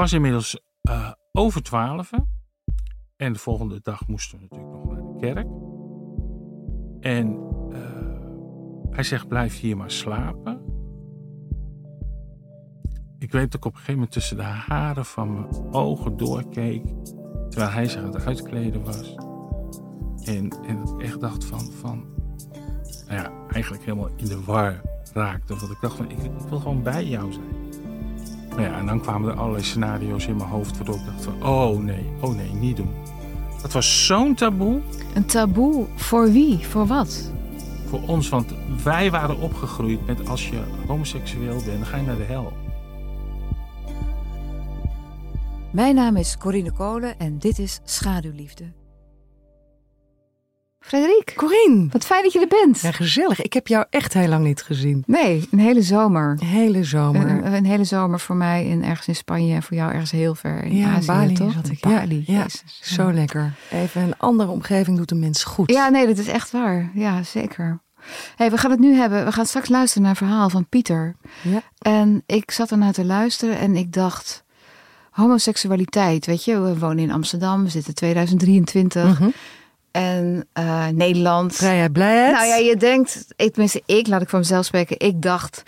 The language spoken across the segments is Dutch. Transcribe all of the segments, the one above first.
Was inmiddels eh, over twaalf. En de volgende dag moesten we natuurlijk nog naar de kerk. En eh, hij zegt, blijf hier maar slapen. Ik weet dat ik op een gegeven moment tussen de haren van mijn ogen doorkeek. Terwijl hij zich aan het uitkleden was. En, ik echt dacht van, van... Nou ja, eigenlijk helemaal in de war raakte. Want ik dacht van, ik wil gewoon bij jou zijn. Nou ja, en dan kwamen er allerlei scenario's in mijn hoofd waardoor ik dacht van, oh nee, oh nee, niet doen. Dat was zo'n taboe Een taboe voor wie? Voor wat? voor ons, want wij waren opgegroeid met als je homoseksueel bent, dan ga je naar de hel. Mijn naam is Corine Kolen en dit is Schaduwliefde. Frederik, Corine! wat fijn dat je er bent. Ja, gezellig. Ik heb jou echt heel lang niet gezien. Nee, een hele zomer. De hele zomer. Een, een hele zomer voor mij in, ergens in Spanje en voor jou ergens heel ver in ja, Azië, Bali toch? zat ik. Bali, ja, zo lekker. Even een andere omgeving doet de mens goed. Ja, nee, dat is echt waar. Ja, zeker. Hey, we gaan het nu hebben. We gaan straks luisteren naar een verhaal van Pieter. Ja. En ik zat ernaar te luisteren en ik dacht... Homoseksualiteit, weet je, we wonen in Amsterdam, we zitten 2023. Mhm. En eh, Nederland. Vrijheid, blijheid. Nou ja, je denkt, ik, tenminste ik, laat ik voor mezelf spreken, ik dacht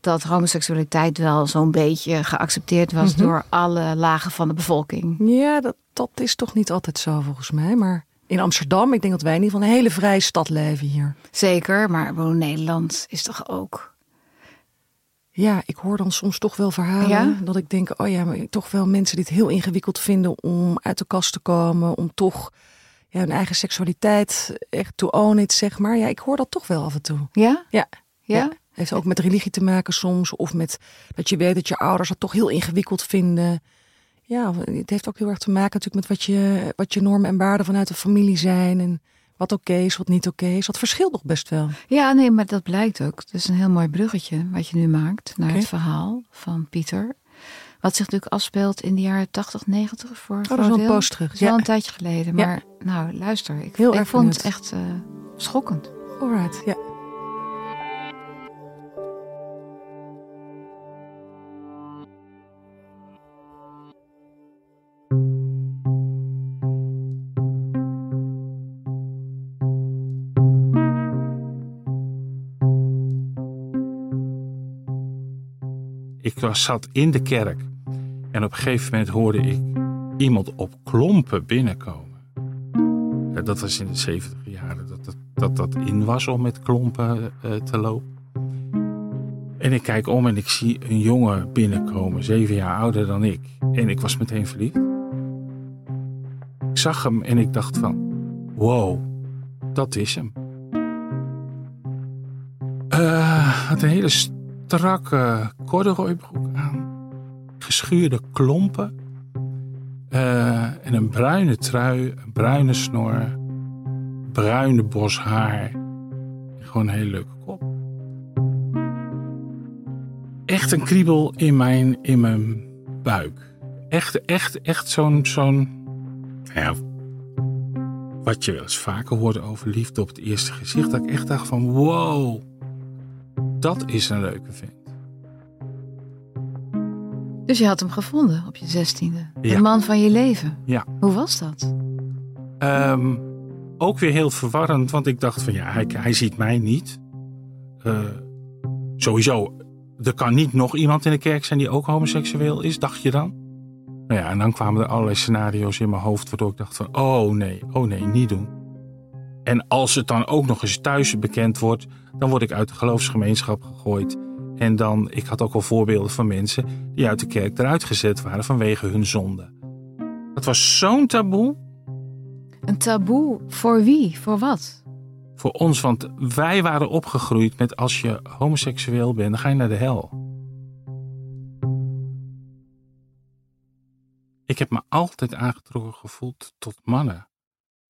dat homoseksualiteit wel zo'n beetje geaccepteerd was Mhm. door alle lagen van de bevolking. Ja, dat, dat is toch niet altijd zo volgens mij. Maar in Amsterdam, ik denk dat wij in ieder geval een hele vrije stad leven hier. Zeker, maar Nederland is toch ook. Ja, ik hoor dan soms toch wel verhalen Ja? dat ik denk, oh ja, maar toch wel mensen die het heel ingewikkeld vinden om uit de kast te komen, om toch ja, hun eigen seksualiteit echt to own it, zeg maar. Ja, ik hoor dat toch wel af en toe. Ja? Ja. Ja? Heeft ook met religie te maken soms. Of met dat je weet dat je ouders dat toch heel ingewikkeld vinden. Ja, het heeft ook heel erg te maken natuurlijk met wat je, wat je normen en waarden vanuit de familie zijn. En wat oké is, wat niet oké is. Dat verschilt nog best wel. Ja, nee, maar dat blijkt ook. Het is een heel mooi bruggetje wat je nu maakt naar het verhaal van Pieter. Wat zich natuurlijk afspeelt in de jaren 80, 90 voor Oh, dat is wel een poos terug. Dat is wel Ja. een tijdje geleden. Ja. Maar nou, luister. Ik, Heel ik erg vond het echt eh, schokkend. Alright, ja. Ik was, zat in de kerk en op een gegeven moment hoorde ik iemand op klompen binnenkomen. Dat was in de 70 jaren dat dat, dat dat in was om met klompen eh, te lopen. En ik kijk om en ik zie een jongen binnenkomen, zeven jaar ouder dan ik. En ik was meteen verliefd. Ik zag hem en ik dacht van, wow, dat is hem. Eh, had een hele strakke corduroybroek aan. Geschuurde klompen. eh, en een bruine trui, een bruine snor. Bruine bos haar. Gewoon een hele leuke kop. Echt een kriebel in mijn, in mijn buik. Echt, echt, echt zo'n, zo'n... nou Ja, wat je wel eens vaker hoort over liefde op het eerste gezicht. Dat ik echt dacht van wow, dat is een leuke vent. Dus je had hem gevonden op je zestiende. De Ja. man van je leven. Ja. Hoe was dat? Ehm, ook weer heel verwarrend, want ik dacht van ja, hij, hij ziet mij niet. Eh, sowieso, er kan niet nog iemand in de kerk zijn die ook homoseksueel is, dacht je dan? Nou ja, en dan kwamen er allerlei scenario's in mijn hoofd waardoor ik dacht van oh nee, oh nee, niet doen. En als het dan ook nog eens thuis bekend wordt, dan word ik uit de geloofsgemeenschap gegooid. En dan, ik had ook al voorbeelden van mensen die uit de kerk eruit gezet waren vanwege hun zonde. Dat was zo'n taboe. Een taboe voor wie? Voor wat? Voor ons, want wij waren opgegroeid met als je homoseksueel bent, dan ga je naar de hel. Ik heb me altijd aangetrokken gevoeld tot mannen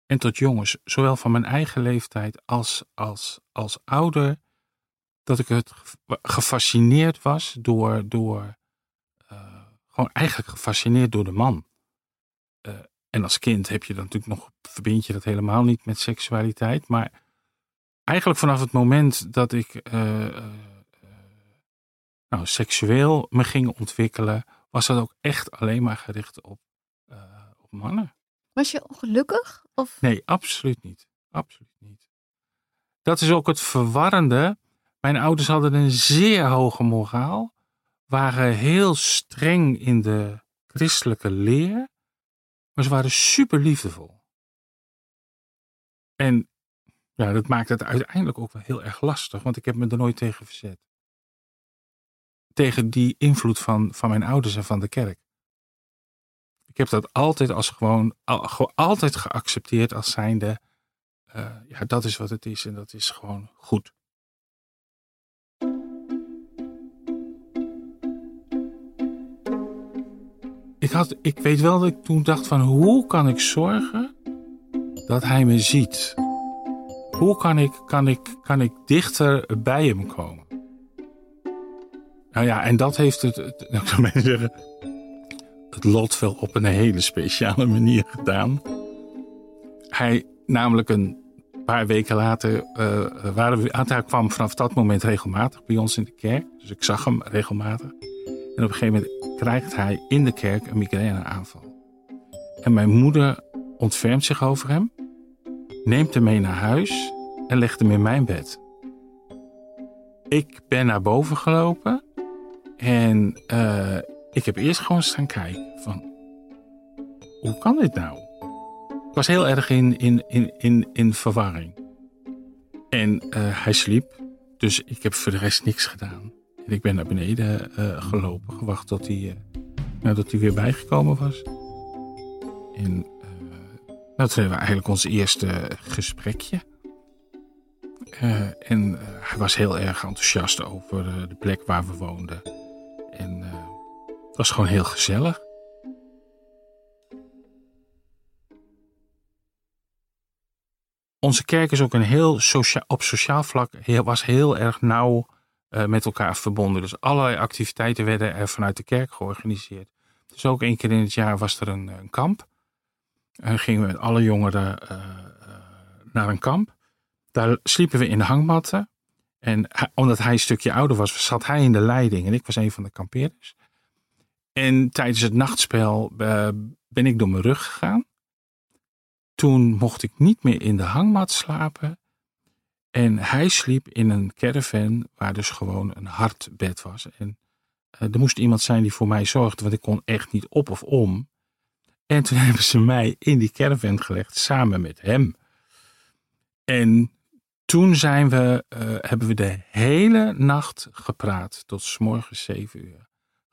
en tot jongens, zowel van mijn eigen leeftijd als als, als ouder, dat ik het gefascineerd was door, door uh, gewoon eigenlijk gefascineerd door de man. Uh, en als kind heb je dan natuurlijk nog, verbind je dat helemaal niet met seksualiteit, maar eigenlijk vanaf het moment dat ik uh, nou, seksueel me ging ontwikkelen, was dat ook echt alleen maar gericht op, op mannen. Was je ongelukkig? Of? Nee, absoluut niet. Absoluut niet. Dat is ook het verwarrende. Mijn ouders hadden een zeer hoge moraal, waren heel streng in de christelijke leer, maar ze waren super liefdevol. En ja, dat maakt het uiteindelijk ook wel heel erg lastig, want ik heb me er nooit tegen verzet. Tegen die invloed van, van mijn ouders en van de kerk. Heb dat altijd als gewoon, al, altijd geaccepteerd als zijnde, uh, ja, dat is wat het is en dat is gewoon goed. Ik, had, ik weet wel dat ik toen dacht van hoe kan ik zorgen dat hij me ziet? Hoe kan ik, kan ik, kan ik dichter bij hem komen? Nou ja, en dat heeft het, het, nou, ik zou zeggen, het lot wel op een hele speciale manier gedaan. Hij, namelijk een paar weken later, uh, waren we, hij kwam vanaf dat moment regelmatig bij ons in de kerk. Dus ik zag hem regelmatig. En op een gegeven moment krijgt hij in de kerk een migraineaanval. En mijn moeder ontfermt zich over hem, neemt hem mee naar huis en legt hem in mijn bed. Ik ben naar boven gelopen en uh, ik heb eerst gewoon staan kijken van, hoe kan dit nou? Ik was heel erg in, in, in, in, in verwarring. En uh, hij sliep, dus ik heb voor de rest niks gedaan. Ik ben naar beneden uh, gelopen, gewacht tot hij, uh, dat hij weer bijgekomen was. En hebben we eigenlijk ons eerste gesprekje. en hij was heel erg enthousiast over de plek waar we woonden. En was gewoon heel gezellig. Onze kerk is ook een heel op sociaal vlak heel, was heel erg nauw uh, met elkaar verbonden. Dus allerlei activiteiten werden er vanuit de kerk georganiseerd. Dus ook één keer in het jaar was er een, een kamp. En gingen we met alle jongeren uh, naar een kamp. Daar sliepen we in de hangmatten. En omdat hij een stukje ouder was, zat hij in de leiding en ik was een van de kampeerders. En tijdens het nachtspel uh, ben ik door mijn rug gegaan. Toen mocht ik niet meer in de hangmat slapen. En hij sliep in een caravan waar dus gewoon een hardbed was. En uh, er moest iemand zijn die voor mij zorgde, want ik kon echt niet op of om. En toen hebben ze mij in die caravan gelegd samen met hem. En toen zijn we, uh, hebben we de hele nacht gepraat tot s morgens zeven uur.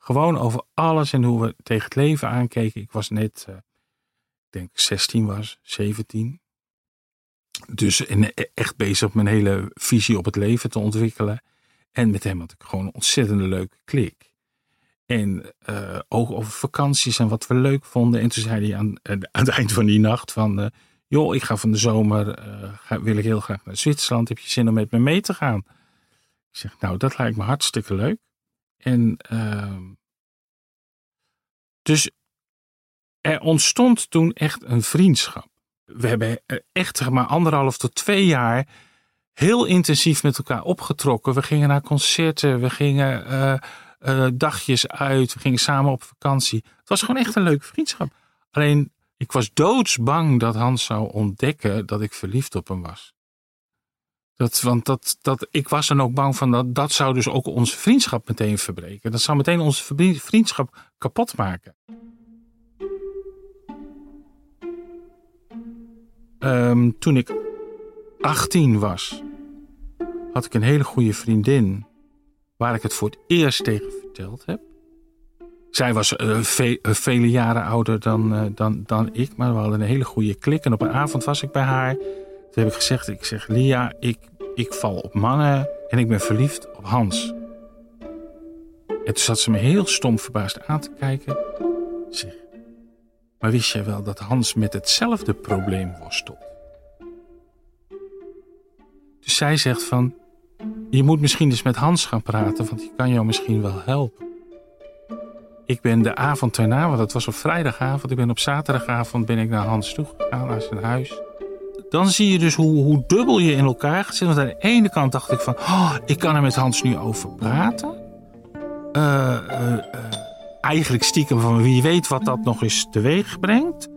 Gewoon over alles en hoe we tegen het leven aankeken. Ik was net, uh, ik denk 16 was, 17. Dus in, e-, echt bezig mijn hele visie op het leven te ontwikkelen. En met hem had ik gewoon een ontzettende leuke klik. En uh, ook over vakanties en wat we leuk vonden. En toen zei hij aan, aan het eind van die nacht van... Joh, ik ga van de zomer, wil ik heel graag naar Zwitserland. Heb je zin om met me mee te gaan? Ik zeg, nou, dat lijkt me hartstikke leuk. En uh, dus er ontstond toen echt een vriendschap. We hebben echt zeg maar anderhalf tot twee jaar heel intensief met elkaar opgetrokken. We gingen naar concerten, we gingen uh, uh, dagjes uit, we gingen samen op vakantie. Het was gewoon echt een leuke vriendschap. Alleen ik was doodsbang dat Hans zou ontdekken dat ik verliefd op hem was. Dat, want dat, dat, ik was dan ook bang van dat dat zou dus ook onze vriendschap meteen verbreken. Dat zou meteen onze vriendschap kapot maken. Um, toen ik 18 was, had ik een hele goede vriendin waar ik het voor het eerst tegen verteld heb. Zij was ve uh, vele jaren ouder dan, uh, dan, dan ik, maar we hadden een hele goede klik. En op een avond was ik bij haar Toen heb ik gezegd, ik zeg, Lia, ik, ik val op mannen en ik ben verliefd op Hans. En toen zat ze me heel stom verbaasd aan te kijken. Zeg, maar wist jij wel dat Hans met hetzelfde probleem worstelt? Dus zij zegt van, je moet misschien eens met Hans gaan praten, want die kan jou misschien wel helpen. Ik ben de avond daarna, want dat was op vrijdagavond, ik ben op zaterdagavond ben ik naar Hans toe gegaan, naar zijn huis. Dan zie je dus hoe, hoe dubbel je in elkaar gaat zitten. Want aan de ene kant dacht ik van, oh, ik kan er met Hans nu over praten. Uh, uh, eigenlijk stiekem van wie weet wat dat nog eens teweeg brengt.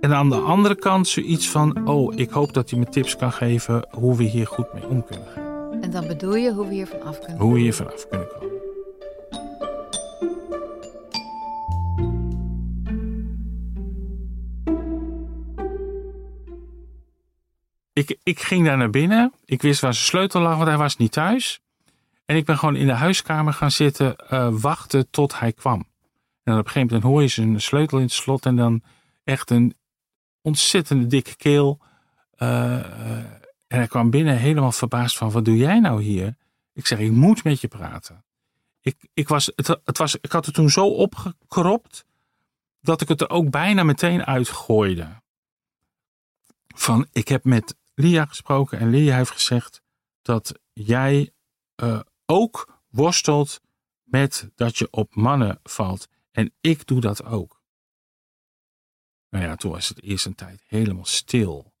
En aan de andere kant zoiets van, oh, ik hoop dat hij me tips kan geven hoe we hier goed mee om kunnen gaan. En dan bedoel je hoe we hier vanaf kunnen Hoe we hier vanaf kunnen komen. Ik, ik ging daar naar binnen. Ik wist waar zijn sleutel lag, want hij was niet thuis. En ik ben gewoon in de huiskamer gaan zitten, uh, wachten tot hij kwam. En op een gegeven moment hoor je zijn sleutel in het slot en dan echt een ontzettende dikke keel. Uh, en hij kwam binnen helemaal verbaasd van, wat doe jij nou hier? Ik zeg, ik moet met je praten. Ik, ik, was, het, het was, ik had het toen zo opgekropt, dat ik het er ook bijna meteen uitgooide. Van, ik heb met Lia gesproken en Lia heeft gezegd dat jij uh, ook worstelt met dat je op mannen valt. En ik doe dat ook. Nou ja, toen was het eerst een tijd helemaal stil.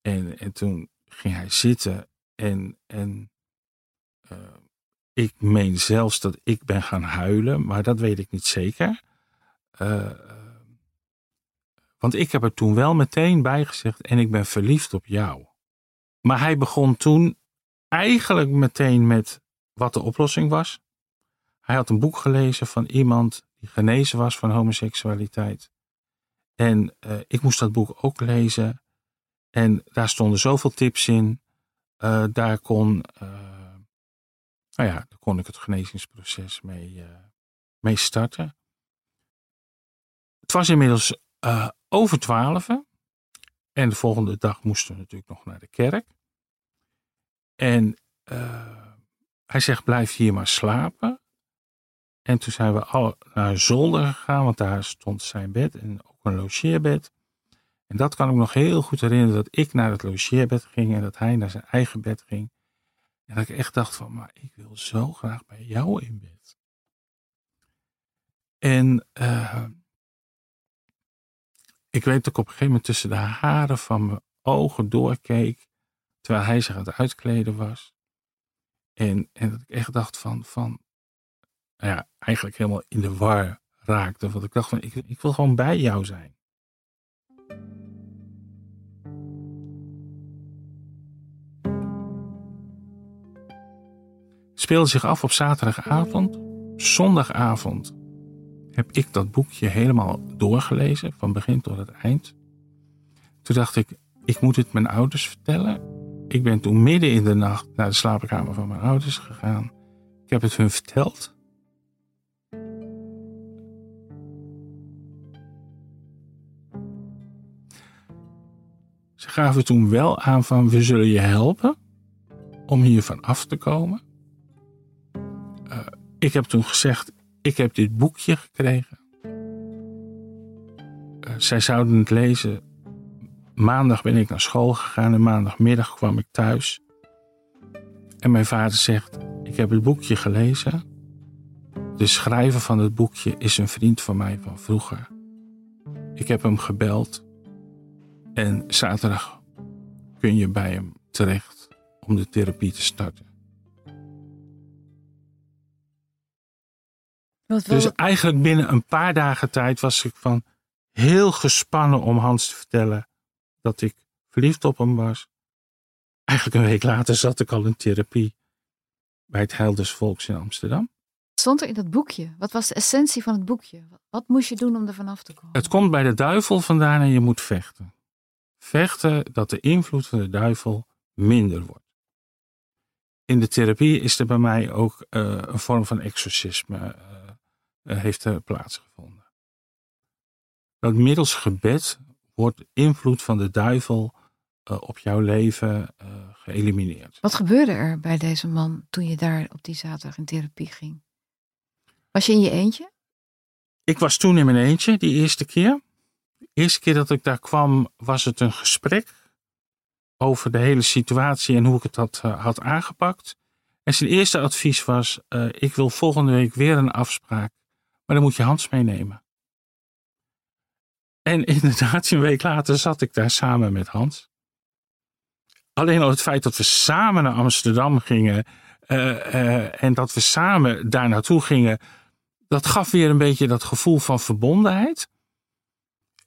En, en toen ging hij zitten en, en uh, ik meen zelfs dat ik ben gaan huilen, maar dat weet ik niet zeker. Uh, want ik heb er toen wel meteen bij gezegd en ik ben verliefd op jou. Maar hij begon toen eigenlijk meteen met wat de oplossing was. Hij had een boek gelezen van iemand die genezen was van homoseksualiteit. En uh, ik moest dat boek ook lezen. En daar stonden zoveel tips in. Uh, daar kon, uh, nou ja, daar kon ik het genezingsproces mee, mee starten. Het was inmiddels over twaalf. En de volgende dag moesten we natuurlijk nog naar de kerk. En hij zegt, blijf hier maar slapen. En toen zijn we al naar zolder gegaan, want daar stond zijn bed en ook een logeerbed. En dat kan ik nog heel goed herinneren, dat ik naar het logeerbed ging en dat hij naar zijn eigen bed ging. En dat ik echt dacht van, maar ik wil zo graag bij jou in bed. En uh, ik weet dat ik op een gegeven moment tussen de haren van mijn ogen doorkeek, terwijl hij zich aan het uitkleden was. En, en dat ik echt dacht van, van ja, eigenlijk helemaal in de war raakte. Want ik dacht van, ik, ik wil gewoon bij jou zijn. speelde zich af op zaterdagavond. Zondagavond heb ik dat boekje helemaal doorgelezen, van begin tot het eind. Toen dacht ik, ik moet het mijn ouders vertellen. Ik ben toen midden in de nacht naar de slaapkamer van mijn ouders gegaan. Ik heb het hun verteld. Ze gaven toen wel aan van we zullen je helpen om hiervan af te komen. Uh, ik heb toen gezegd, ik heb dit boekje gekregen. Uh, zij zouden het lezen. Maandag ben ik naar school gegaan en maandagmiddag kwam ik thuis. En mijn vader zegt, ik heb het boekje gelezen. De schrijver van het boekje is een vriend van mij van vroeger. Ik heb hem gebeld en zaterdag kun je bij hem terecht om de therapie te starten. Wat, Dus eigenlijk binnen een paar dagen tijd was ik van heel gespannen om Hans te vertellen dat ik verliefd op hem was. Eigenlijk een week later zat ik al in therapie bij het Heilders Volks in Amsterdam. Wat stond er in dat boekje? Wat was de essentie van het boekje? Wat moest je doen om er vanaf te komen? Het komt bij de duivel vandaan en je moet vechten. Vechten dat de invloed van de duivel minder wordt. In de therapie is er bij mij ook uh, een vorm van exorcisme uh, heeft er plaatsgevonden. Dat middels gebed wordt de invloed van de duivel eh, op jouw leven eh, geëlimineerd. Wat gebeurde er bij deze man toen je daar op die zaterdag in therapie ging? Was je in je eentje? Ik was toen in mijn eentje, die eerste keer. De eerste keer dat ik daar kwam, was het een gesprek over de hele situatie en hoe ik het had, eh, had aangepakt. En zijn eerste advies was: eh, Ik wil volgende week weer een afspraak, maar dan moet je Hans meenemen. En inderdaad, een week later zat ik daar samen met Hans. Alleen al het feit dat we samen naar Amsterdam gingen eh, eh, en dat we samen daar naartoe gingen, dat gaf weer een beetje dat gevoel van verbondenheid.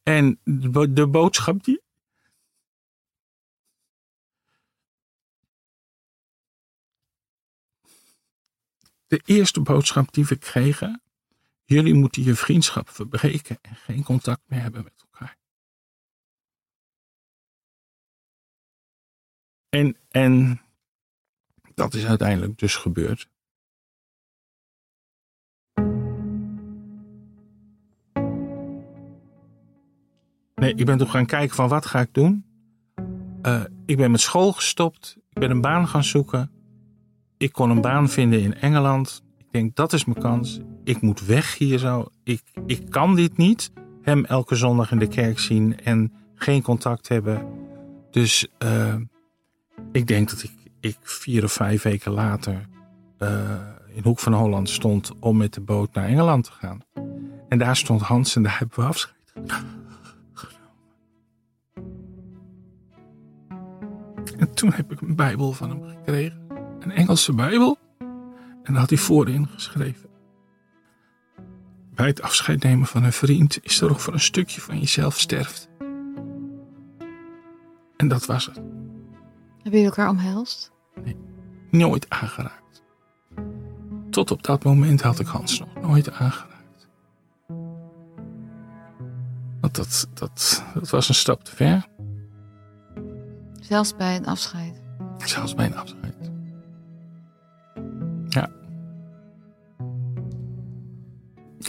En de, de boodschap die. De eerste boodschap die we kregen. Jullie moeten je vriendschap verbreken en geen contact meer hebben met elkaar. En, en dat is uiteindelijk dus gebeurd. Nee, ik ben toen gaan kijken van wat ga ik doen. Eh, ik ben met school gestopt. Ik ben een baan gaan zoeken. Ik kon een baan vinden in Engeland. Ik denk dat is mijn kans. Ik moet weg hier zo. Ik, ik kan dit niet. Hem elke zondag in de kerk zien en geen contact hebben. Dus eh, ik denk dat ik, ik vier of vijf weken later eh, in Hoek van Holland stond om met de boot naar Engeland te gaan. En daar stond Hans en daar hebben we afscheid. En toen heb ik een Bijbel van hem gekregen. Een Engelse Bijbel. En daar had hij voorin geschreven. Bij het afscheid nemen van een vriend is er ook voor een stukje van jezelf sterft. En dat was het. Hebben jullie elkaar omhelst? Nooit aangeraakt. Tot op dat moment had ik Hans nog nooit aangeraakt. Want dat, dat, dat was een stap te ver. Zelfs bij een afscheid. Zelfs bij een afscheid.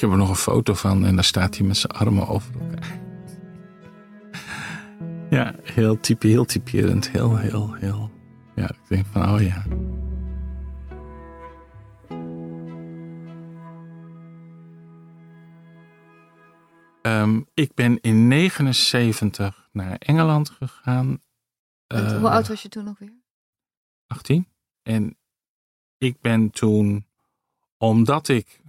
Heb er nog een foto van en daar staat hij met zijn armen over elkaar. Ja, heel, type, heel typerend. Heel, heel, heel. Ja, ik denk van, oh ja. Ehm, ik ben in 79 naar Engeland gegaan. Eh, Hoe oud was je toen nog weer? 18. En ik ben toen, omdat ik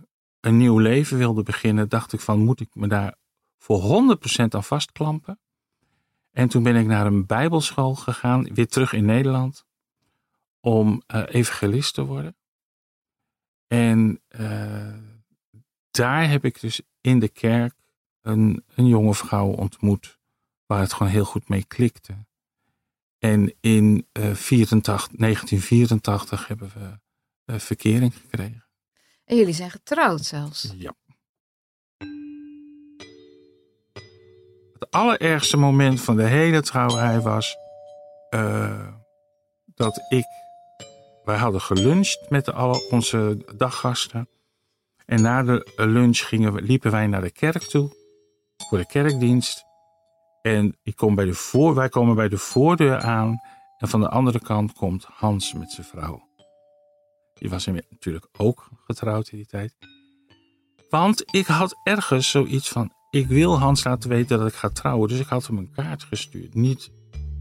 een nieuw leven wilde beginnen, dacht ik van moet ik me daar voor 100% aan vastklampen. En toen ben ik naar een bijbelschool gegaan, weer terug in Nederland, om eh, evangelist te worden. En eh, daar heb ik dus in de kerk een, een jonge vrouw ontmoet, waar het gewoon heel goed mee klikte. En in eh 84, 1984 hebben we eh, verkering gekregen. En jullie zijn getrouwd zelfs. Ja. Het allerergste moment van de hele trouwerij was eh, dat ik. Wij hadden geluncht met alle onze daggasten. En na de lunch gingen we, liepen wij naar de kerk toe voor de kerkdienst. En ik kom bij de voor, wij komen bij de voordeur aan. En van de andere kant komt Hans met zijn vrouw. Die was hem natuurlijk ook getrouwd in die tijd. Want ik had ergens zoiets van: ik wil Hans laten weten dat ik ga trouwen. Dus ik had hem een kaart gestuurd. Niet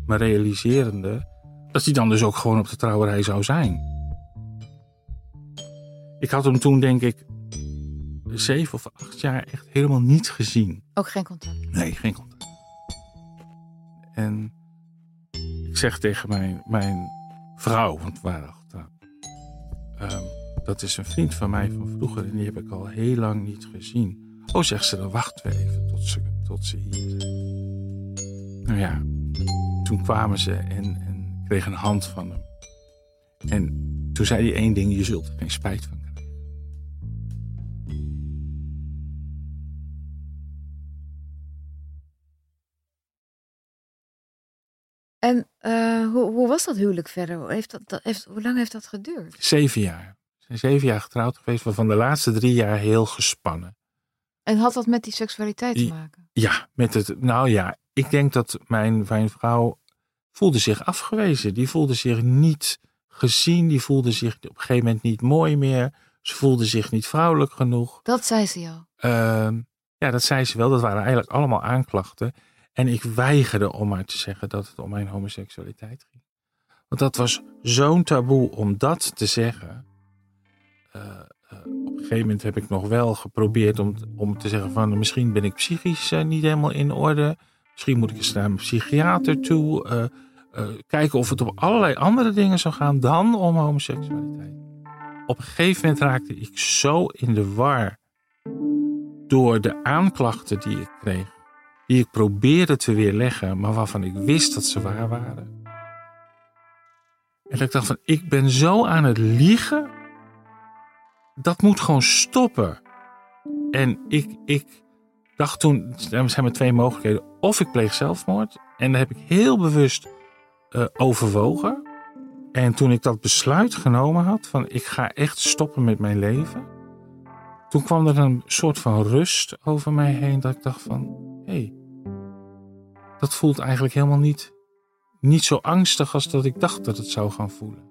me realiserende dat hij dan dus ook gewoon op de trouwerij zou zijn. Ik had hem toen, denk ik, zeven of acht jaar echt helemaal niet gezien. Ook geen contact. Nee, geen contact. En ik zeg tegen mijn, mijn vrouw, want we waren ehm, dat is een vriend van mij van vroeger en die heb ik al heel lang niet gezien. Oh, zegt ze, dan wachten we even tot ze, tot ze hier zijn. Nou ja, toen kwamen ze en, en kregen een hand van hem. En toen zei hij één ding, je zult er geen spijt van krijgen. En eh, hoe, hoe was dat huwelijk verder? Hoe Heeft dat, dat, heeft, hoe lang heeft dat geduurd? Zeven jaar. Zijn zeven jaar getrouwd geweest, waarvan de laatste drie jaar heel gespannen. En had dat met die seksualiteit te maken? Ja, met het. Nou ja, ik denk dat mijn, mijn vrouw voelde zich afgewezen. Die voelde zich niet gezien. Die voelde zich op een gegeven moment niet mooi meer. Ze voelde zich niet vrouwelijk genoeg. Dat zei ze jou. Ehm, ja, dat zei ze wel. Dat waren eigenlijk allemaal aanklachten. En ik weigerde om maar te zeggen dat het om mijn homoseksualiteit ging. Want dat was zo'n taboe om dat te zeggen. Uh, op een gegeven moment heb ik nog wel geprobeerd om, om te zeggen van misschien ben ik psychisch uh, niet helemaal in orde. Misschien moet ik eens naar een psychiater toe. Kijken of het om allerlei andere dingen zou gaan dan om homoseksualiteit. Op een gegeven moment raakte ik zo in de war door de aanklachten die ik kreeg. Die ik probeerde te weerleggen, maar waarvan ik wist dat ze waar waren. En ik dacht van, ik ben zo aan het liegen. Dat moet gewoon stoppen. En ik, ik dacht toen, er zijn maar twee mogelijkheden. Of ik pleeg zelfmoord. En dat heb ik heel bewust uh, overwogen. En toen ik dat besluit genomen had, van ik ga echt stoppen met mijn leven. Toen kwam er een soort van rust over mij heen. Dat ik dacht van, hé, hey, dat voelt eigenlijk helemaal niet, niet zo angstig als dat ik dacht dat het zou gaan voelen.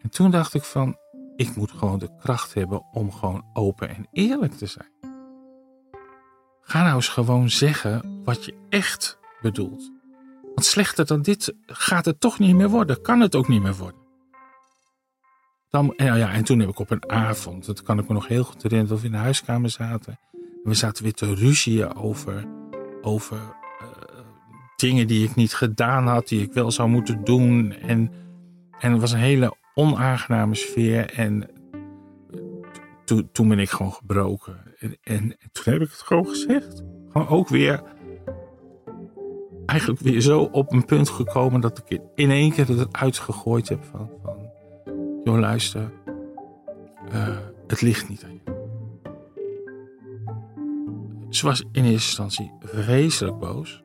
En toen dacht ik van, ik moet gewoon de kracht hebben om gewoon open en eerlijk te zijn. Ga nou eens gewoon zeggen wat je echt bedoelt. Want slechter dan dit gaat het toch niet meer worden. Kan het ook niet meer worden. Dan, en, ja, en toen heb ik op een avond, dat kan ik me nog heel goed herinneren, dat we in de huiskamer zaten. En we zaten weer te ruzieën over, over dingen die ik niet gedaan had, die ik wel zou moeten doen. En, en het was een hele onaangename sfeer. En to, toen ben ik gewoon gebroken. En, en, toen heb ik het gewoon gezegd. Gewoon ook weer, eigenlijk weer zo op een punt gekomen dat ik in één keer het uitgegooid heb van, van joh luister, uh, het ligt niet aan je. Ze was in eerste instantie vreselijk boos.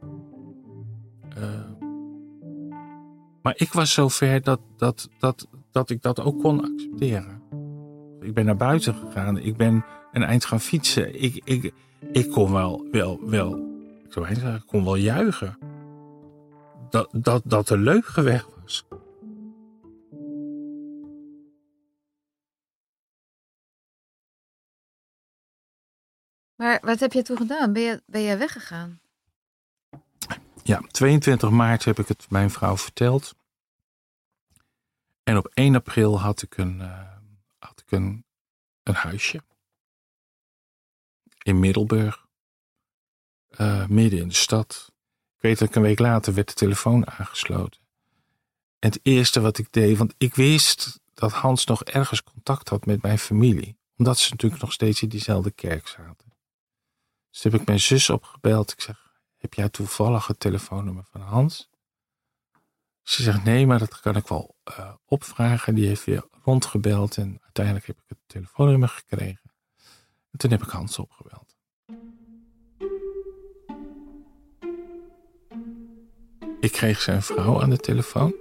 Uh, maar ik was zover dat, dat, dat, dat ik dat ook kon accepteren. Ik ben naar buiten gegaan. Ik ben een eind gaan fietsen. Ik, ik, ik kon wel, wel, wel, ik zou zeggen, kon wel juichen. Dat, dat, dat de leugen weg was. Maar wat heb je toen gedaan? Ben je, ben je weggegaan? Ja, 22 maart heb ik het mijn vrouw verteld. En op 1 april had ik een, uh, had ik een, een huisje. In Middelburg. Uh, midden in de stad. Ik weet dat ik een week later werd de telefoon aangesloten. En het eerste wat ik deed, want ik wist dat Hans nog ergens contact had met mijn familie. Omdat ze natuurlijk nog steeds in diezelfde kerk zaten. Dus heb ik mijn zus opgebeld. Ik zeg, heb jij toevallig het telefoonnummer van Hans? Ze zegt, nee, maar dat kan ik wel uh, opvragen. Die heeft weer rondgebeld en uiteindelijk heb ik het telefoonnummer gekregen. En toen heb ik Hans opgebeld. Ik kreeg zijn vrouw aan de telefoon.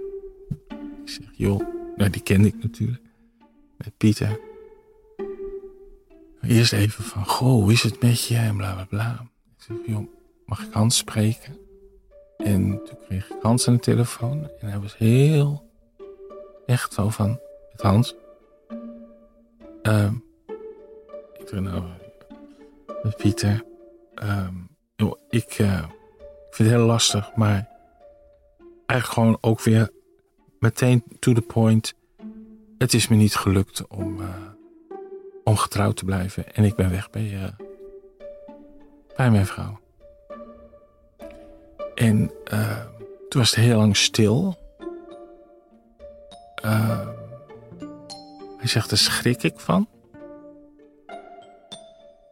Ik zeg, joh, nou die kende ik natuurlijk. Met Pieter. Eerst even van, goh, hoe is het met je? En bla bla bla. Ik zeg, joh, mag ik Hans spreken? En toen kreeg ik Hans aan de telefoon. En hij was heel, echt zo van, met Hans. Um, ik zeg nou, met Pieter. Um, ik vind het heel lastig, maar eigenlijk gewoon ook weer meteen to the point. Het is me niet gelukt om... Uh, om getrouwd te blijven. En ik ben weg bij, uh, bij mijn vrouw. En uh, toen was het heel lang stil. Uh, hij zegt, daar schrik ik van.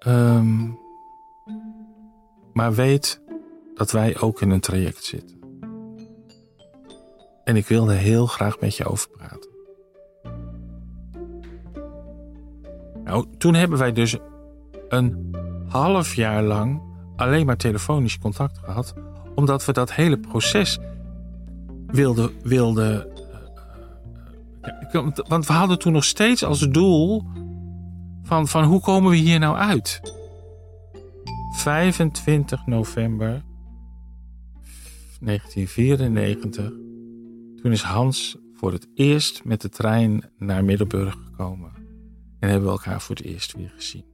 Um, maar weet dat wij ook in een traject zitten. En ik wilde heel graag met je over praten. Nou, toen hebben wij dus een half jaar lang alleen maar telefonisch contact gehad, omdat we dat hele proces wilden. wilden uh, want we hadden toen nog steeds als doel van, van hoe komen we hier nou uit? 25 november 1994. Toen is Hans voor het eerst met de trein naar Middelburg gekomen. En hebben we elkaar voor het eerst weer gezien.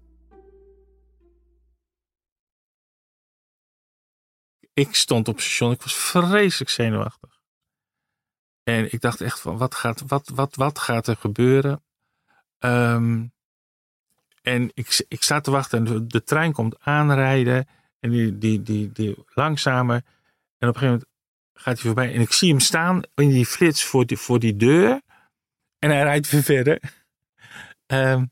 Ik stond op station, ik was vreselijk zenuwachtig. En ik dacht echt van, wat gaat, wat, wat, wat gaat er gebeuren? Ehm, en ik, ik sta te wachten en de, de trein komt aanrijden. En die, die, die, die langzamer. En op een gegeven moment gaat hij voorbij. En ik zie hem staan in die flits voor die, voor die deur. En hij rijdt weer verder. Ehm,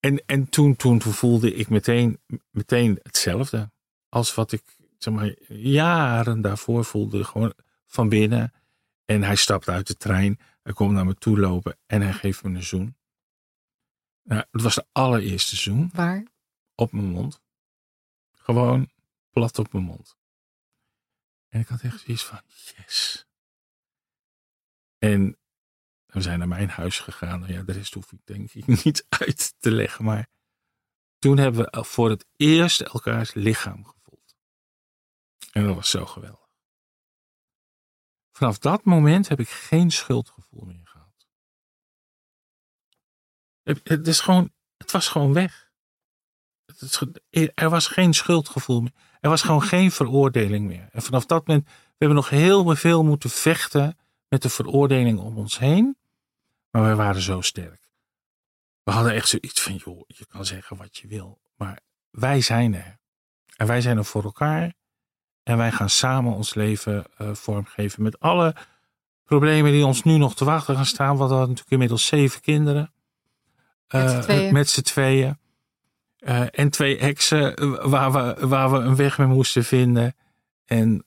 en en toen, toen, toen voelde ik meteen, meteen hetzelfde. Als wat ik zeg maar, jaren daarvoor voelde. Gewoon van binnen. En hij stapt uit de trein. Hij komt naar me toe lopen. En hij geeft me een zoen. Nou, het was de allereerste zoen. Waar? Op mijn mond. Gewoon plat op mijn mond. En ik had echt zoiets van, yes. En we zijn naar mijn huis gegaan. Nou ja, de rest hoef ik denk ik niet uit te leggen. Maar toen hebben we voor het eerst elkaars lichaam. En dat was zo geweldig. Vanaf dat moment heb ik geen schuldgevoel meer gehad. Het, is gewoon, het was gewoon weg. Er was geen schuldgevoel meer. Er was gewoon geen veroordeling meer. En vanaf dat moment, we hebben nog heel veel moeten vechten met de veroordeling om ons heen. Maar wij waren zo sterk. We hadden echt zoiets van, joh, je kan zeggen wat je wil. Maar wij zijn er. En wij zijn er voor elkaar. En wij gaan samen ons leven eh, vormgeven met alle problemen die ons nu nog te wachten gaan staan. Want we hadden natuurlijk inmiddels zeven kinderen. Met z'n Eh, tweeën. met z'n tweeën. Eh, en twee eh, waar we, waar we een weg mee moesten vinden. En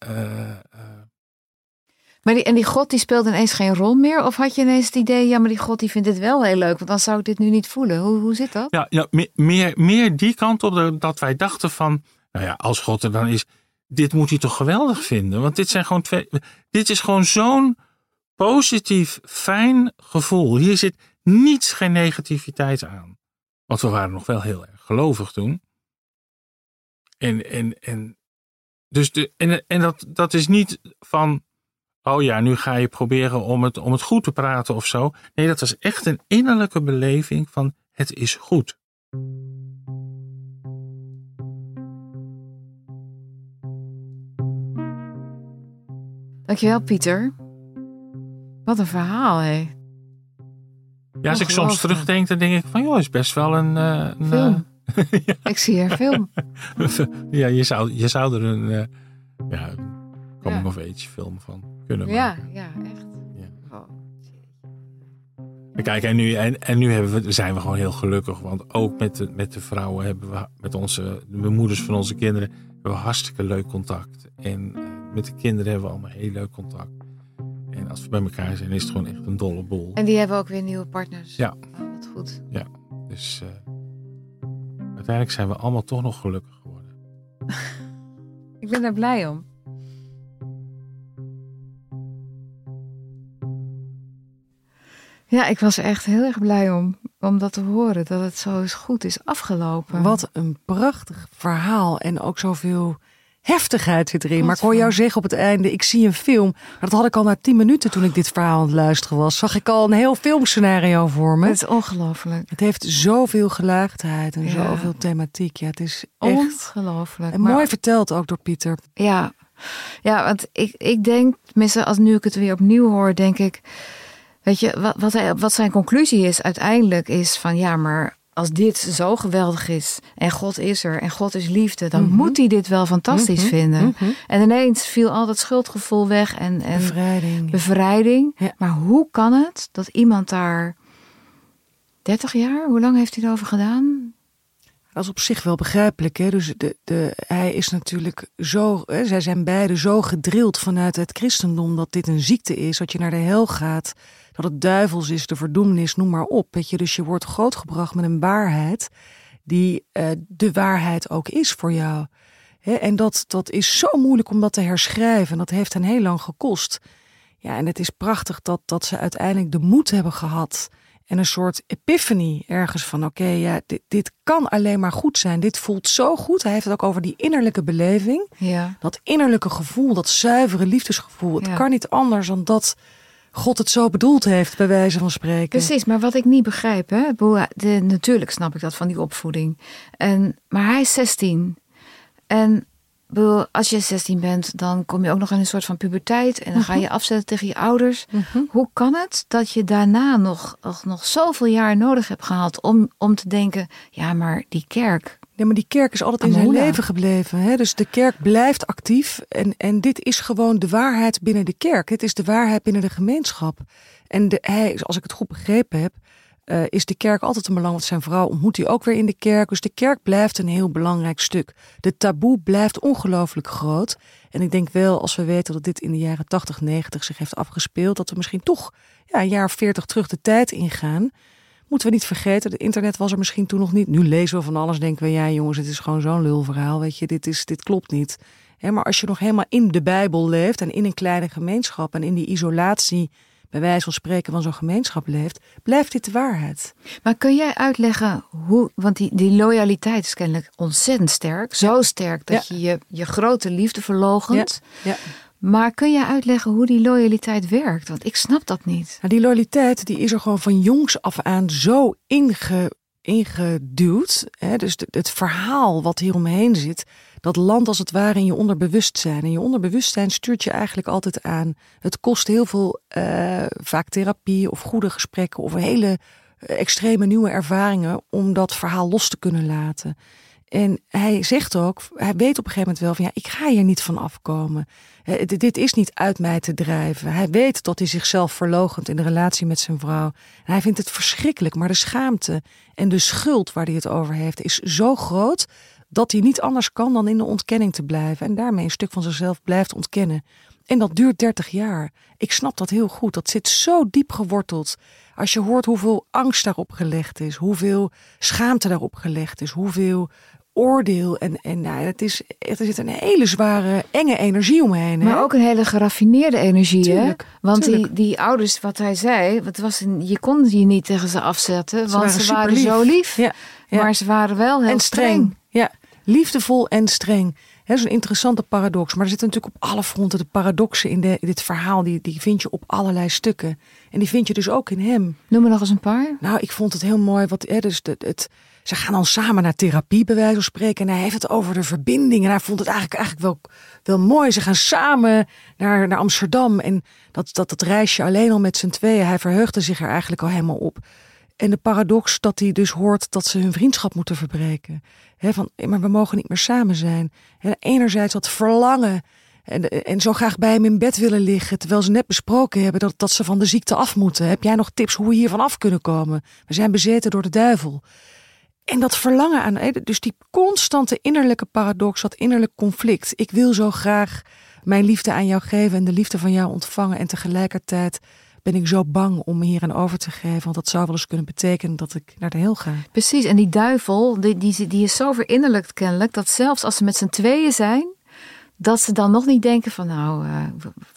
Maar die, en die God die speelt ineens geen rol meer? Of had je ineens het idee, ja, maar die God die vindt dit wel heel leuk, want dan zou ik dit nu niet voelen. Hoe, hoe zit dat? ja, ja, me- meer, meer die kant op dat wij dachten van, nou ja, als God er dan is, dit moet hij toch geweldig vinden. Want dit zijn gewoon twee, dit is gewoon zo'n positief, fijn gevoel. Hier zit niets, geen negativiteit aan. Want we waren nog wel heel erg gelovig toen. En, en, en, dus de, en, en dat, dat is niet van, oh ja, nu ga je proberen om het, om het goed te praten of zo. Nee, dat was echt een innerlijke beleving van, het is goed. Dankjewel, Pieter. Wat een verhaal, hé. Ja, als ik soms terugdenk, dan denk ik van, joh, is best wel een... eh, een Film. eh, Ik zie er film. ja, je zou, je zou er een eh ja, coming Ja. of age film van kunnen Ja, maken. ja, echt. Ja. Oh. Kijk, en nu, en, en nu hebben we, zijn we gewoon heel gelukkig. Want ook met de, met de vrouwen hebben we, met onze, de moeders van onze kinderen, hebben we hartstikke leuk contact. En eh, met de kinderen hebben we allemaal heel leuk contact. En als we bij elkaar zijn, is het gewoon echt een dolle bol. En die hebben ook weer nieuwe partners. Ja. Oh, wat goed. Dus eh, uiteindelijk zijn we allemaal toch nog gelukkig geworden. Ik ben daar blij om. Ja, ik was er echt heel erg blij om, om dat te horen. Dat het zo is goed is afgelopen. Wat een prachtig verhaal en ook zoveel heftigheid zit erin. Maar ik hoor jou zeggen op het einde, ik zie een film. Maar dat had ik al na tien minuten toen ik dit verhaal aan het luisteren was. Zag ik al een heel filmscenario voor me. Het is ongelooflijk. Het heeft zoveel gelaagdheid en Ja. zoveel thematiek. Ja, het is echt Ongelooflijk. en Maar- mooi verteld ook door Pieter. Ja, ja want ik, ik denk, tenminste, als nu ik het weer opnieuw hoor, denk ik. Weet je, wat, wat, hij, wat zijn conclusie is uiteindelijk is van ja, maar als dit zo geweldig is en God is er en God is liefde, dan Mhm. moet hij dit wel fantastisch Mhm, vinden. mhm. En ineens viel al dat schuldgevoel weg en, en Bevrijding. bevrijding. Ja. Maar hoe kan het dat iemand daar 30 jaar, hoe lang heeft hij erover gedaan? Dat is op zich wel begrijpelijk. Hè? Dus de, de, hij is natuurlijk zo. Hè, zij zijn beide zo gedrild vanuit het christendom dat dit een ziekte is. Dat je naar de hel gaat. Dat het duivels is, de verdoemenis, noem maar op. Weet je? Dus je wordt grootgebracht met een waarheid. die eh, de waarheid ook is voor jou. En dat, dat is zo moeilijk om dat te herschrijven. En dat heeft hen heel lang gekost. Ja, en het is prachtig dat, dat ze uiteindelijk de moed hebben gehad. En een soort epiphany ergens van oké, ja, dit, dit kan alleen maar goed zijn. Dit voelt zo goed. Hij heeft het ook over die innerlijke beleving. Ja. Dat innerlijke gevoel, dat zuivere liefdesgevoel. Het Ja. kan niet anders dan dat God het zo bedoeld heeft, bij wijze van spreken. Precies, maar wat ik niet begrijp, hè, de, natuurlijk snap ik dat van die opvoeding. En, maar hij is 16. En bedoel, als je 16 bent, dan kom je ook nog in een soort van puberteit. En dan ga je afzetten tegen je ouders. Hoe kan het dat je daarna nog, nog, nog zoveel jaar nodig hebt gehad om, om te denken: ja, maar die kerk. Ja, maar die kerk is altijd in zijn leven gebleven. Hè? Dus de kerk blijft actief. En, en dit is gewoon de waarheid binnen de kerk. Dit is de waarheid binnen de gemeenschap. En de, hij, als ik het goed begrepen heb, eh, is de kerk altijd een belang. Want zijn vrouw ontmoet hij ook weer in de kerk. Dus de kerk blijft een heel belangrijk stuk. De taboe blijft ongelooflijk groot. En ik denk wel, als we weten dat dit in de jaren 80, 90 zich heeft afgespeeld, dat we misschien toch ja, een jaar of 40 terug de tijd ingaan. Moeten we niet vergeten, het internet was er misschien toen nog niet. Nu lezen we van alles, denken we, ja jongens, het is gewoon zo'n lulverhaal, weet je, dit, is, dit klopt niet. Maar als je nog helemaal in de Bijbel leeft en in een kleine gemeenschap en in die isolatie, bij wijze van spreken, van zo'n gemeenschap leeft, blijft dit de waarheid. Maar kun jij uitleggen hoe, want die, die loyaliteit is kennelijk ontzettend sterk. Zo sterk dat Ja. je, je je grote liefde verlogent. Ja. Maar kun jij uitleggen hoe die loyaliteit werkt? Want ik snap dat niet. Nou, die loyaliteit die is er gewoon van jongs af aan zo inge, ingeduwd. Hè? Dus het verhaal wat hier omheen zit, dat landt als het ware in je onderbewustzijn. En je onderbewustzijn stuurt je eigenlijk altijd aan. Het kost heel veel, eh, vaak therapie of goede gesprekken of hele eh, extreme nieuwe ervaringen om dat verhaal los te kunnen laten. En hij zegt ook, hij weet op een gegeven moment wel van ja, ik ga hier niet van afkomen. Dit- is niet uit mij te drijven. Hij weet dat hij zichzelf verlogent in de relatie met zijn vrouw. Hij vindt het verschrikkelijk, maar de schaamte en de schuld waar hij het over heeft is zo groot dat hij niet anders kan dan in de ontkenning te blijven. En daarmee een stuk van zichzelf blijft ontkennen. En dat duurt 30 jaar. Ik snap dat heel goed. Dat zit zo diep geworteld. Als je hoort hoeveel angst daarop gelegd is, hoeveel schaamte daarop gelegd is, hoeveel oordeel. En, en nou, het is, er zit een hele zware, enge energie omheen. hè? Maar ook een hele geraffineerde energie, hè? Want die, tuurlijk. die ouders, wat hij zei, het was een, je kon je niet tegen ze afzetten, want waren ze waren zo lief. Ja, ja. Maar ze waren wel heel en streng. streng. Ja, liefdevol en streng. Dat is een interessante paradox. Maar er zitten natuurlijk op alle fronten de paradoxen in, de, in dit verhaal. Die, die vind je op allerlei stukken. En die vind je dus ook in hem. Noem me nog eens een paar. Nou, ik vond het heel mooi. Wat, hè, dus het, het, ze gaan dan samen naar therapie, bij wijze van spreken. En hij heeft het over de verbinding. En hij vond het eigenlijk, eigenlijk wel, wel mooi. Ze gaan samen naar, naar Amsterdam. En dat, dat, dat reisje alleen al met z'n tweeën. Hij verheugde zich er eigenlijk al helemaal op. En de paradox dat hij dus hoort dat ze hun vriendschap moeten verbreken. Hè, van, maar we mogen niet meer samen zijn. Hè, enerzijds dat verlangen. En, en zo graag bij hem in bed willen liggen. Terwijl ze net besproken hebben dat, dat ze van de ziekte af moeten. Heb jij nog tips hoe we hiervan af kunnen komen? We zijn bezeten door de duivel. En dat verlangen aan, dus die constante innerlijke paradox, dat innerlijk conflict. Ik wil zo graag mijn liefde aan jou geven en de liefde van jou ontvangen. En tegelijkertijd ben ik zo bang om me hier aan over te geven. Want dat zou wel eens kunnen betekenen dat ik naar de hel ga. Precies, en die duivel, die, die, die is zo verinnerlijkt kennelijk, dat zelfs als ze met z'n tweeën zijn, dat ze dan nog niet denken van nou, eh,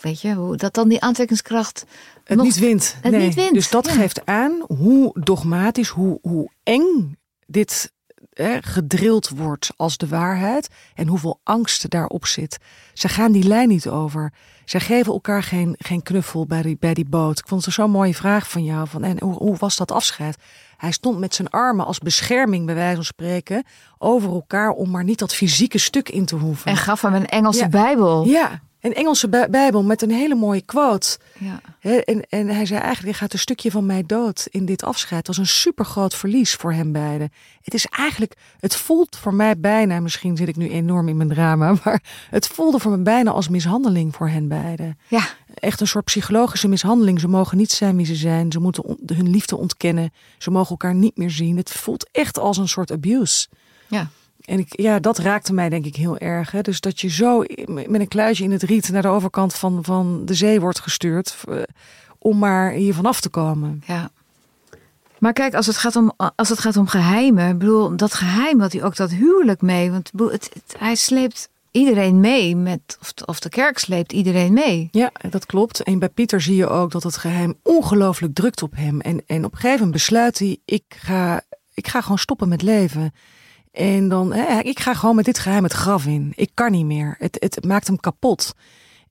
weet je, hoe, dat dan die aantrekkingskracht Het nog- niet wint. het nee. niet wint, Dus dat ja. geeft aan hoe dogmatisch, hoe, hoe eng dit hè, gedrild wordt als de waarheid. En hoeveel angst daarop zit. Ze gaan die lijn niet over. Ze geven elkaar geen, geen knuffel bij die, bij die boot. Ik vond het zo'n mooie vraag van jou. Van, en hoe, hoe was dat afscheid? Hij stond met zijn armen als bescherming, bij wijze van spreken, over elkaar om maar niet dat fysieke stuk in te hoeven. en gaf hem een Engelse Ja. Bijbel. Ja, een Engelse bij- Bijbel met een hele mooie quote. Ja. En, en hij zei eigenlijk, gaat een stukje van mij dood in dit afscheid. Het was een supergroot verlies voor hem beiden. Het is eigenlijk, het voelt voor mij bijna, misschien zit ik nu enorm in mijn drama, maar het voelde voor me bijna als mishandeling voor hen beiden. ja, Echt een soort psychologische mishandeling. Ze mogen niet zijn wie ze zijn. Ze moeten hun liefde ontkennen. Ze mogen elkaar niet meer zien. Het voelt echt als een soort abuse. ja. En ik, ja, dat raakte mij denk ik heel erg. Hè? Dus dat je zo met een kluisje in het riet naar de overkant van, van de zee wordt gestuurd. om maar hier vanaf te komen. Ja. Maar kijk, als het gaat om, als het gaat om geheimen, ik bedoel, dat geheim had hij ook dat huwelijk mee. Want het- hij sleept iedereen mee met, of, of de kerk sleept iedereen mee. Ja, dat klopt. En bij Pieter zie je ook dat het geheim ongelooflijk drukt op hem. En, en op een gegeven moment besluit hij, ik ga, ik ga gewoon stoppen met leven. En dan, hè, ik ga gewoon met dit geheim het graf in. Ik kan niet meer. Het, het maakt hem kapot.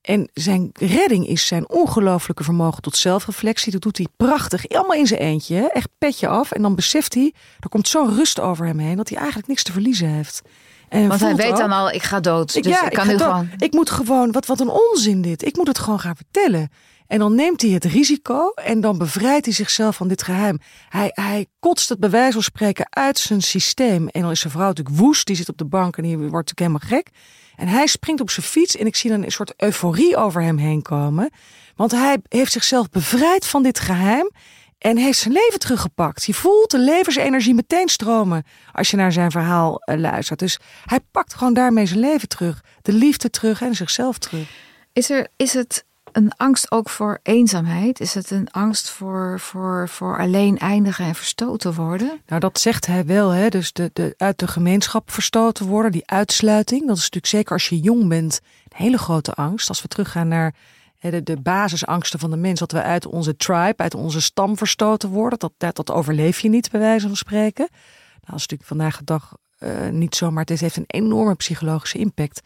En zijn redding is zijn ongelooflijke vermogen tot zelfreflectie. Dat doet hij prachtig, allemaal in zijn eentje. Echt petje af. En dan beseft hij, er komt zo'n rust over hem heen, dat hij eigenlijk niks te verliezen heeft. En Want hij weet dan al, ik ga dood. Dus ja, ik, kan ik, gewoon... ik moet gewoon, wat, wat een onzin dit. Ik moet het gewoon gaan vertellen. En dan neemt hij het risico en dan bevrijdt hij zichzelf van dit geheim. Hij, hij kotst het bij wijze van spreken uit zijn systeem. En dan is zijn vrouw natuurlijk woest, die zit op de bank en die wordt natuurlijk helemaal gek. En hij springt op zijn fiets en ik zie dan een soort euforie over hem heen komen. Want hij heeft zichzelf bevrijd van dit geheim en heeft zijn leven teruggepakt. Je voelt de levensenergie meteen stromen als je naar zijn verhaal eh, luistert. Dus hij pakt gewoon daarmee zijn leven terug. De liefde terug en zichzelf terug. Is, er, is het een angst ook voor eenzaamheid? Is het een angst voor, voor, voor alleen eindigen en verstoten worden? Nou, dat zegt hij wel. Hè? Dus de, de, uit de gemeenschap verstoten worden, die uitsluiting. Dat is natuurlijk zeker als je jong bent een hele grote angst. Als we teruggaan naar de, de basisangsten van de mens, dat we uit onze tribe, uit onze stam verstoten worden. Dat, dat, dat overleef je niet, bij wijze van spreken. Nou, dat is natuurlijk vandaag de dag uh, niet zo, maar het heeft een enorme psychologische impact.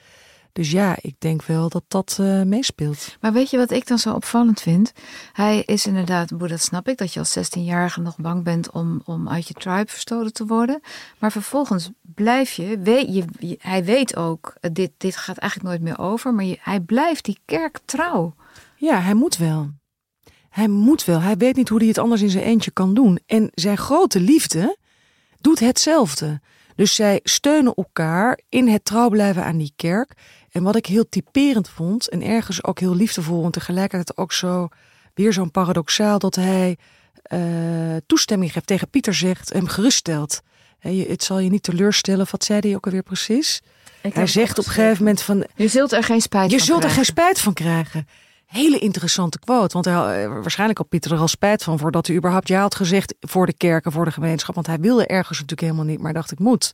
Dus ja, ik denk wel dat dat uh, meespeelt. Maar weet je wat ik dan zo opvallend vind? Hij is inderdaad, dat snap ik, dat je als 16-jarige nog bang bent om, om uit je tribe verstoten te worden. Maar vervolgens blijf je, weet je hij weet ook, dit, dit gaat eigenlijk nooit meer over, maar je, hij blijft die kerk trouw. Ja, hij moet wel. Hij moet wel. Hij weet niet hoe hij het anders in zijn eentje kan doen. En zijn grote liefde doet hetzelfde. Dus zij steunen elkaar in het trouw blijven aan die kerk. En wat ik heel typerend vond, en ergens ook heel liefdevol, en tegelijkertijd ook zo weer zo'n paradoxaal, dat hij uh, toestemming geeft, tegen Pieter zegt, hem geruststelt. He, het zal je niet teleurstellen, wat zei hij ook alweer precies? hij zegt op een gegeven moment van... Je zult er geen spijt je van zult er geen spijt van krijgen. Hele interessante quote. Want hij, eh, waarschijnlijk had Pieter er al spijt van voordat hij überhaupt ja had gezegd voor de kerken, voor de gemeenschap. Want hij wilde ergens natuurlijk helemaal niet, maar dacht ik moet.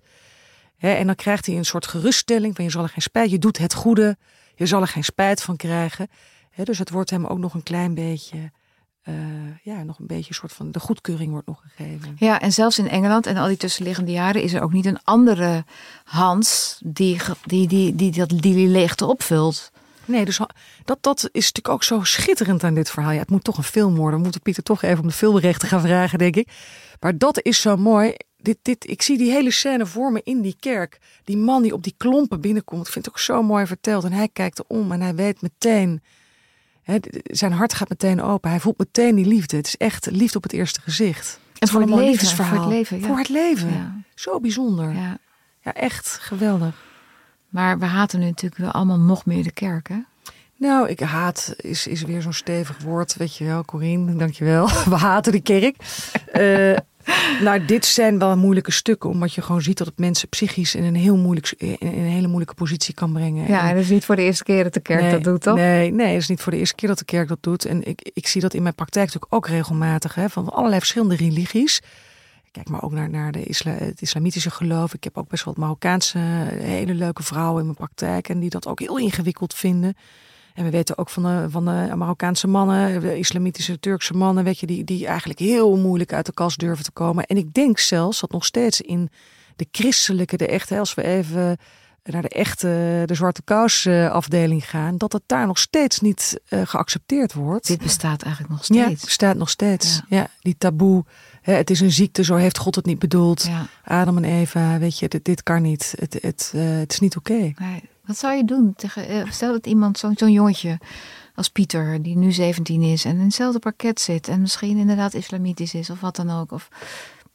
En dan krijgt hij een soort geruststelling van je zal er geen spijt, je doet het goede, je zal er geen spijt van krijgen. dus het wordt hem ook nog een klein beetje, uh, ja, nog een beetje een soort van, de goedkeuring wordt nog gegeven. Ja, en zelfs in Engeland en al die tussenliggende jaren is er ook niet een andere Hans die die, die, die, die, die leegte opvult. Nee, dus dat, dat is natuurlijk ook zo schitterend aan dit verhaal. Ja, het moet toch een film worden. We moeten Pieter toch even om de filmrechten gaan vragen, denk ik. Maar dat is zo mooi. Dit, dit, ik zie die hele scène voor me in die kerk. Die man die op die klompen binnenkomt. Ik vind het ook zo mooi verteld. En hij kijkt om en hij weet meteen. Hè, zijn hart gaat meteen open. Hij voelt meteen die liefde. Het is echt liefde op het eerste gezicht. En voor het, leven, voor het leven. Ja. Voor het leven. Ja. Zo bijzonder. Ja. ja, echt geweldig. Maar we haten nu natuurlijk wel allemaal nog meer de kerk, hè? Nou, ik haat is, is weer zo'n stevig woord, weet je wel, Corine, dankjewel. We haten de kerk. Uh, nou, dit zijn wel moeilijke stukken, omdat je gewoon ziet dat het mensen psychisch in een, heel moeilijk, in een hele moeilijke positie kan brengen. Ja, en dat is niet voor de eerste keer dat de kerk dat doet, toch? Nee, nee, het is niet voor de eerste keer dat de kerk dat doet. En ik, ik zie dat in mijn praktijk natuurlijk ook regelmatig, hè, van allerlei verschillende religies. Kijk maar ook naar, naar de isla, het islamitische geloof. Ik heb ook best wel wat Marokkaanse hele leuke vrouwen in mijn praktijk. En die dat ook heel ingewikkeld vinden. En we weten ook van de, van de Marokkaanse mannen, de islamitische Turkse mannen, weet je, die, die eigenlijk heel moeilijk uit de kast durven te komen. En ik denk zelfs dat nog steeds in de christelijke, de echte, als we even naar de echte, de zwarte kous afdeling gaan, dat het daar nog steeds niet uh, geaccepteerd wordt. Dit bestaat eigenlijk nog steeds. Ja, bestaat nog steeds. Ja, die taboe. Hè, het is een ziekte, zo heeft God het niet bedoeld. Ja. Adam en Eva, weet je, dit, dit kan niet. Het, het, uh, het is niet oké. Okay. Nee. Wat zou je doen? Tegen, eh, stel dat iemand, zo'n jongetje als Pieter, die nu 17 is en in hetzelfde parket zit en misschien inderdaad islamitisch is of wat dan ook. Of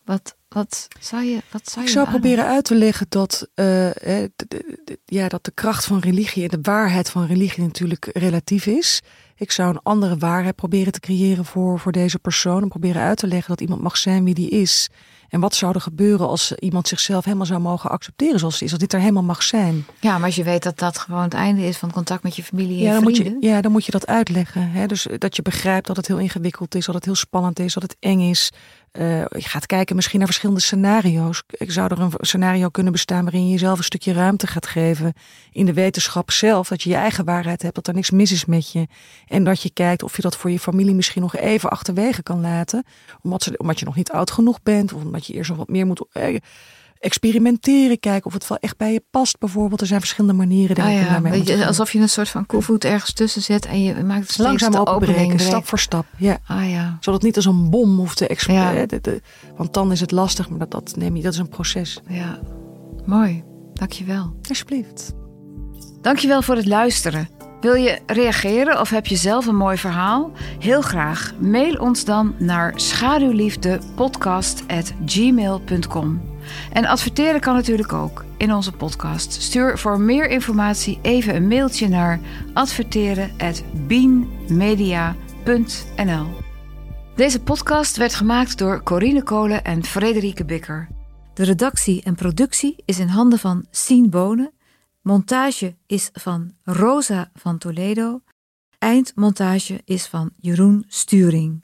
wat, wat zou je. Wat zou je Ik zou proberen uit te leggen dat, uh, de, de, ja, dat de kracht van religie en de waarheid van religie natuurlijk relatief is. Ik zou een andere waarheid proberen te creëren voor, voor deze persoon. En proberen uit te leggen dat iemand mag zijn wie die is. En wat zou er gebeuren als iemand zichzelf helemaal zou mogen accepteren zoals het is, als dit er helemaal mag zijn? Ja, maar als je weet dat dat gewoon het einde is van contact met je familie en Ja, dan moet vrienden. je, ja, dan moet je dat uitleggen. Hè? Dus dat je begrijpt dat het heel ingewikkeld is, dat het heel spannend is, dat het eng is. Eh, je gaat kijken misschien naar verschillende scenario's. Ik zou er een scenario kunnen bestaan waarin je jezelf een stukje ruimte gaat geven. In de wetenschap zelf, dat je je eigen waarheid hebt, dat er niks mis is met je. En dat je kijkt of je dat voor je familie misschien nog even achterwege kan laten. Omdat, ze, omdat je nog niet oud genoeg bent, of omdat je eerst nog wat meer moet eh, experimenteren. Kijken of het wel echt bij je past, bijvoorbeeld. Er zijn verschillende manieren Ah ja, daarmee om te alsof je een soort van koevoet ergens tussen zet en je maakt het steeds Langzaam openbreken, opening stap voor stap. Ja. Ah ja. Zodat het niet als een bom hoeft te Ja. exploderen. Want dan is het lastig, maar dat, dat neem je, dat is een proces. Ja, mooi. Dankjewel. Alsjeblieft. Dankjewel voor het luisteren. Wil je reageren of heb je zelf een mooi verhaal? Heel graag. Mail ons dan naar schaduwliefdepodcast.gmail.com En adverteren kan natuurlijk ook in onze podcast. Stuur voor meer informatie even een mailtje naar adverteren@beanmedia.nl. Deze podcast werd gemaakt door Corine Kolen en Frederike Bikker. De redactie en productie is in handen van Sien Bonen. Montage is van Rosa van Toledo. Eindmontage is van Jeroen Sturing.